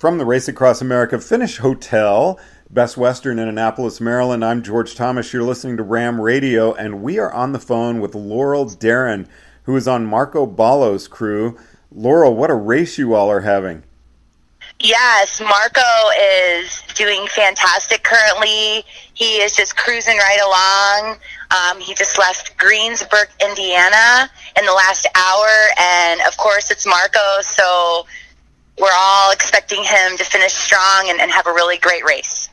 From the Race Across America Finish Hotel, Best Western in Annapolis, Maryland, I'm George Thomas. You're listening to RAAM Radio, and we are on the phone with Laurel Darren, who is on Marko Baloh's crew. Laurel, what a race you all are having! Yes, Marko is doing fantastic currently. He is just cruising right along. Um, he just left Greensburg, Indiana in the last hour, and of course, it's Marko, so we're all expecting him to finish strong and, and have a really great race.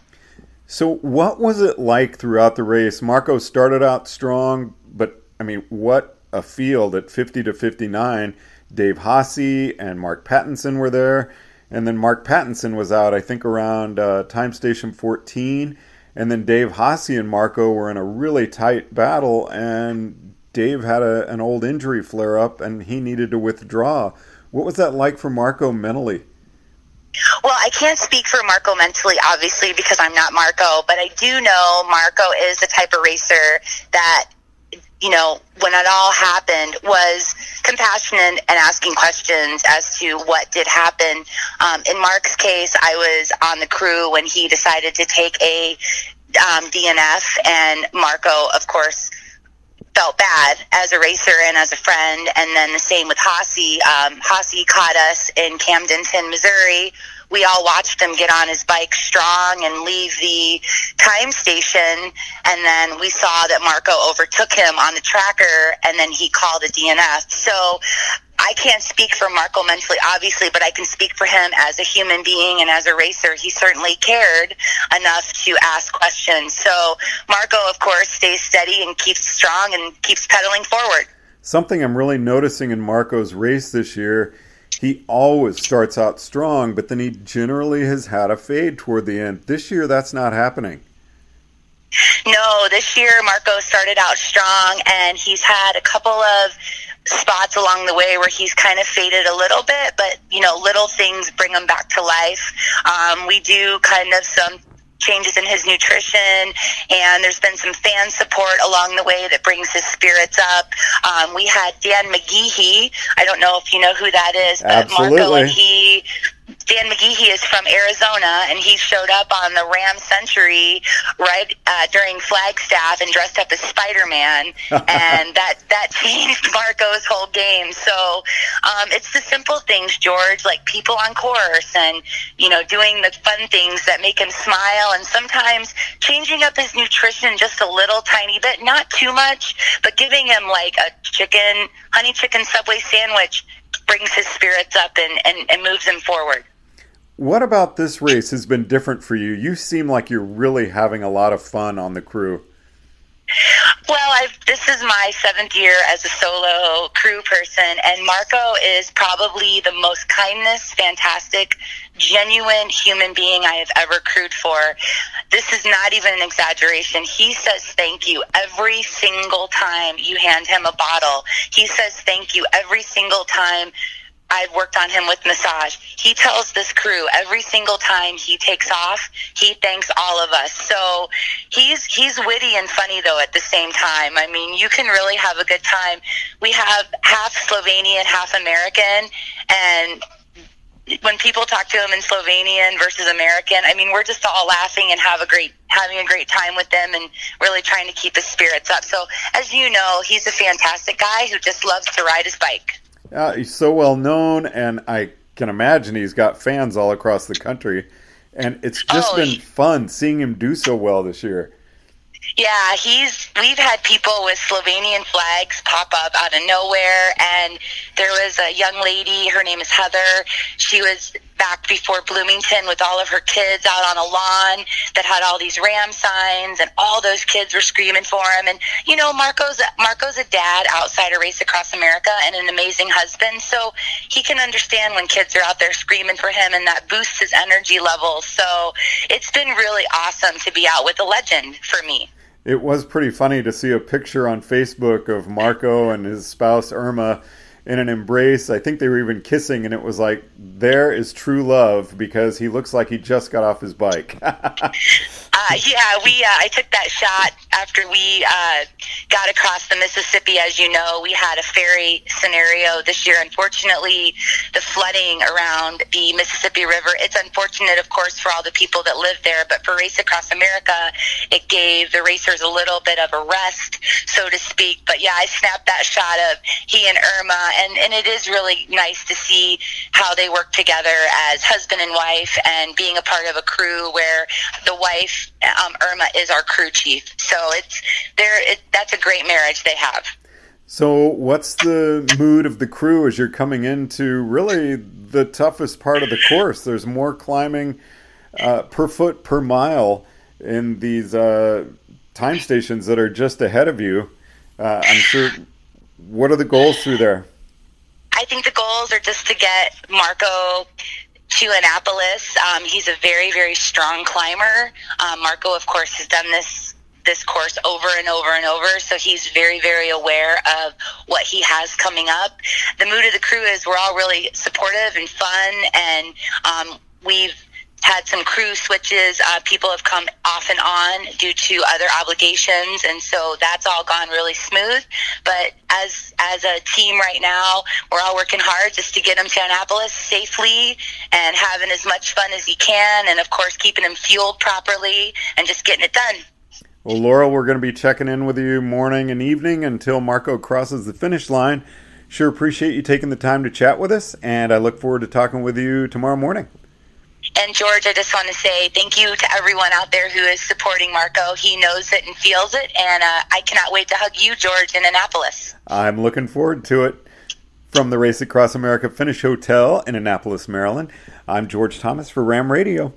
So, what was it like throughout the race? Marko started out strong, but I mean, what a field at 50 to 59. Dave Haase and Mark Pattinson were there. And then Mark Pattinson was out, I think, around uh, time station 14. And then Dave Haase and Marko were in a really tight battle, and Dave had a, an old injury flare up and he needed to withdraw. What was that like for Marko mentally? Well, I can't speak for Marko mentally, obviously, because I'm not Marko, but I do know Marko is the type of racer that, you know, when it all happened, was compassionate and asking questions as to what did happen. Um, in Mark's case, I was on the crew when he decided to take a um, DNF, and Marco, of course, felt bad as a racer and as a friend. And then the same with Haase. Um, Haase caught us in Camdenton, Missouri. We all watched him get on his bike strong and leave the time station. And then we saw that Marko overtook him on the tracker and then he called a DNF. So I can't speak for Marko mentally, obviously, but I can speak for him as a human being and as a racer. He certainly cared enough to ask questions. So Marko, of course, stays steady and keeps strong and keeps pedaling forward. Something I'm really noticing in Marko's race this year, he always starts out strong, but then he generally has had a fade toward the end. This year, that's not happening. No, this year Marko started out strong and he's had a couple of spots along the way where he's kind of faded a little bit, but you know, little things bring him back to life. Um, we do kind of some changes in his nutrition and there's been some fan support along the way that brings his spirits up um, we had dan mcgeehee i don't know if you know who that is but Absolutely. marko and he Dan McGeehee is from Arizona, and he showed up on the Ram Century right uh, during Flagstaff and dressed up as Spider Man, and that that changed Marko's whole game. So um, it's the simple things, George, like people on course, and you know, doing the fun things that make him smile, and sometimes changing up his nutrition just a little tiny bit, not too much, but giving him like a chicken, honey chicken Subway sandwich brings his spirits up and, and, and moves him forward. What about this race has been different for you? You seem like you're really having a lot of fun on the crew. Well, I've, this is my seventh year as a solo crew person, and Marko is probably the most kindness, fantastic, genuine human being I have ever crewed for. This is not even an exaggeration. He says thank you every single time you hand him a bottle. He says thank you every single time I've worked on him with massage. He tells this crew every single time he takes off, he thanks all of us. So he's he's witty and funny though at the same time. I mean, you can really have a good time. We have half Slovenian, half American, and when people talk to him in Slovenian versus American, I mean, we're just all laughing and have a great having a great time with them and really trying to keep his spirits up. So, as you know, he's a fantastic guy who just loves to ride his bike. Uh, he's so well known, and I can imagine he's got fans all across the country. And it's just Oh, been he- fun seeing him do so well this year. Yeah, he's. We've had people with Slovenian flags pop up out of nowhere, and there was a young lady. Her name is Heather. She was back before Bloomington with all of her kids out on a lawn that had all these RAAM signs, and all those kids were screaming for him. And you know, Marko's Marko's a dad outside a race across America and an amazing husband, so he can understand when kids are out there screaming for him, and that boosts his energy levels. So it's been really awesome to be out with a legend for me. It was pretty funny to see a picture on Facebook of Marko and his spouse Irma in an embrace. I think they were even kissing, and it was like, there is true love because he looks like he just got off his bike. Uh, yeah, we. Uh, I took that shot after we uh, got across the Mississippi. As you know, we had a ferry scenario this year. Unfortunately, the flooding around the Mississippi River. It's unfortunate, of course, for all the people that live there, but for Race Across America, it gave the racers a little bit of a rest, so to speak. But yeah, I snapped that shot of he and Irma, and and it is really nice to see how they work together as husband and wife, and being a part of a crew where the wife um, Irma is our crew chief. So it's there. It, that's a great marriage they have. So, what's the mood of the crew as you're coming into really the toughest part of the course? There's more climbing uh, per foot per mile in these uh, time stations that are just ahead of you. Uh, I'm sure. What are the goals through there? I think the goals are just to get Marko to Annapolis. Um, he's a very, very strong climber. Um, Marko, of course, has done this this course over and over and over, so he's very, very aware of what he has coming up. The mood of the crew is we're all really supportive and fun, and um, we've had some crew switches. Uh, people have come off and on due to other obligations, and so that's all gone really smooth. But as as a team right now, we're all working hard just to get him to Annapolis safely and having as much fun as he can, and of course keeping him fueled properly and just getting it done. Well, Laurel, we're going to be checking in with you morning and evening until Marko crosses the finish line. Sure appreciate you taking the time to chat with us, and I look forward to talking with you tomorrow morning. And George, I just want to say thank you to everyone out there who is supporting Marko. He knows it and feels it, and uh, I cannot wait to hug you, George, in Annapolis. I'm looking forward to it. From the Race Across America Finish Hotel in Annapolis, Maryland, I'm George Thomas for RAAM Radio.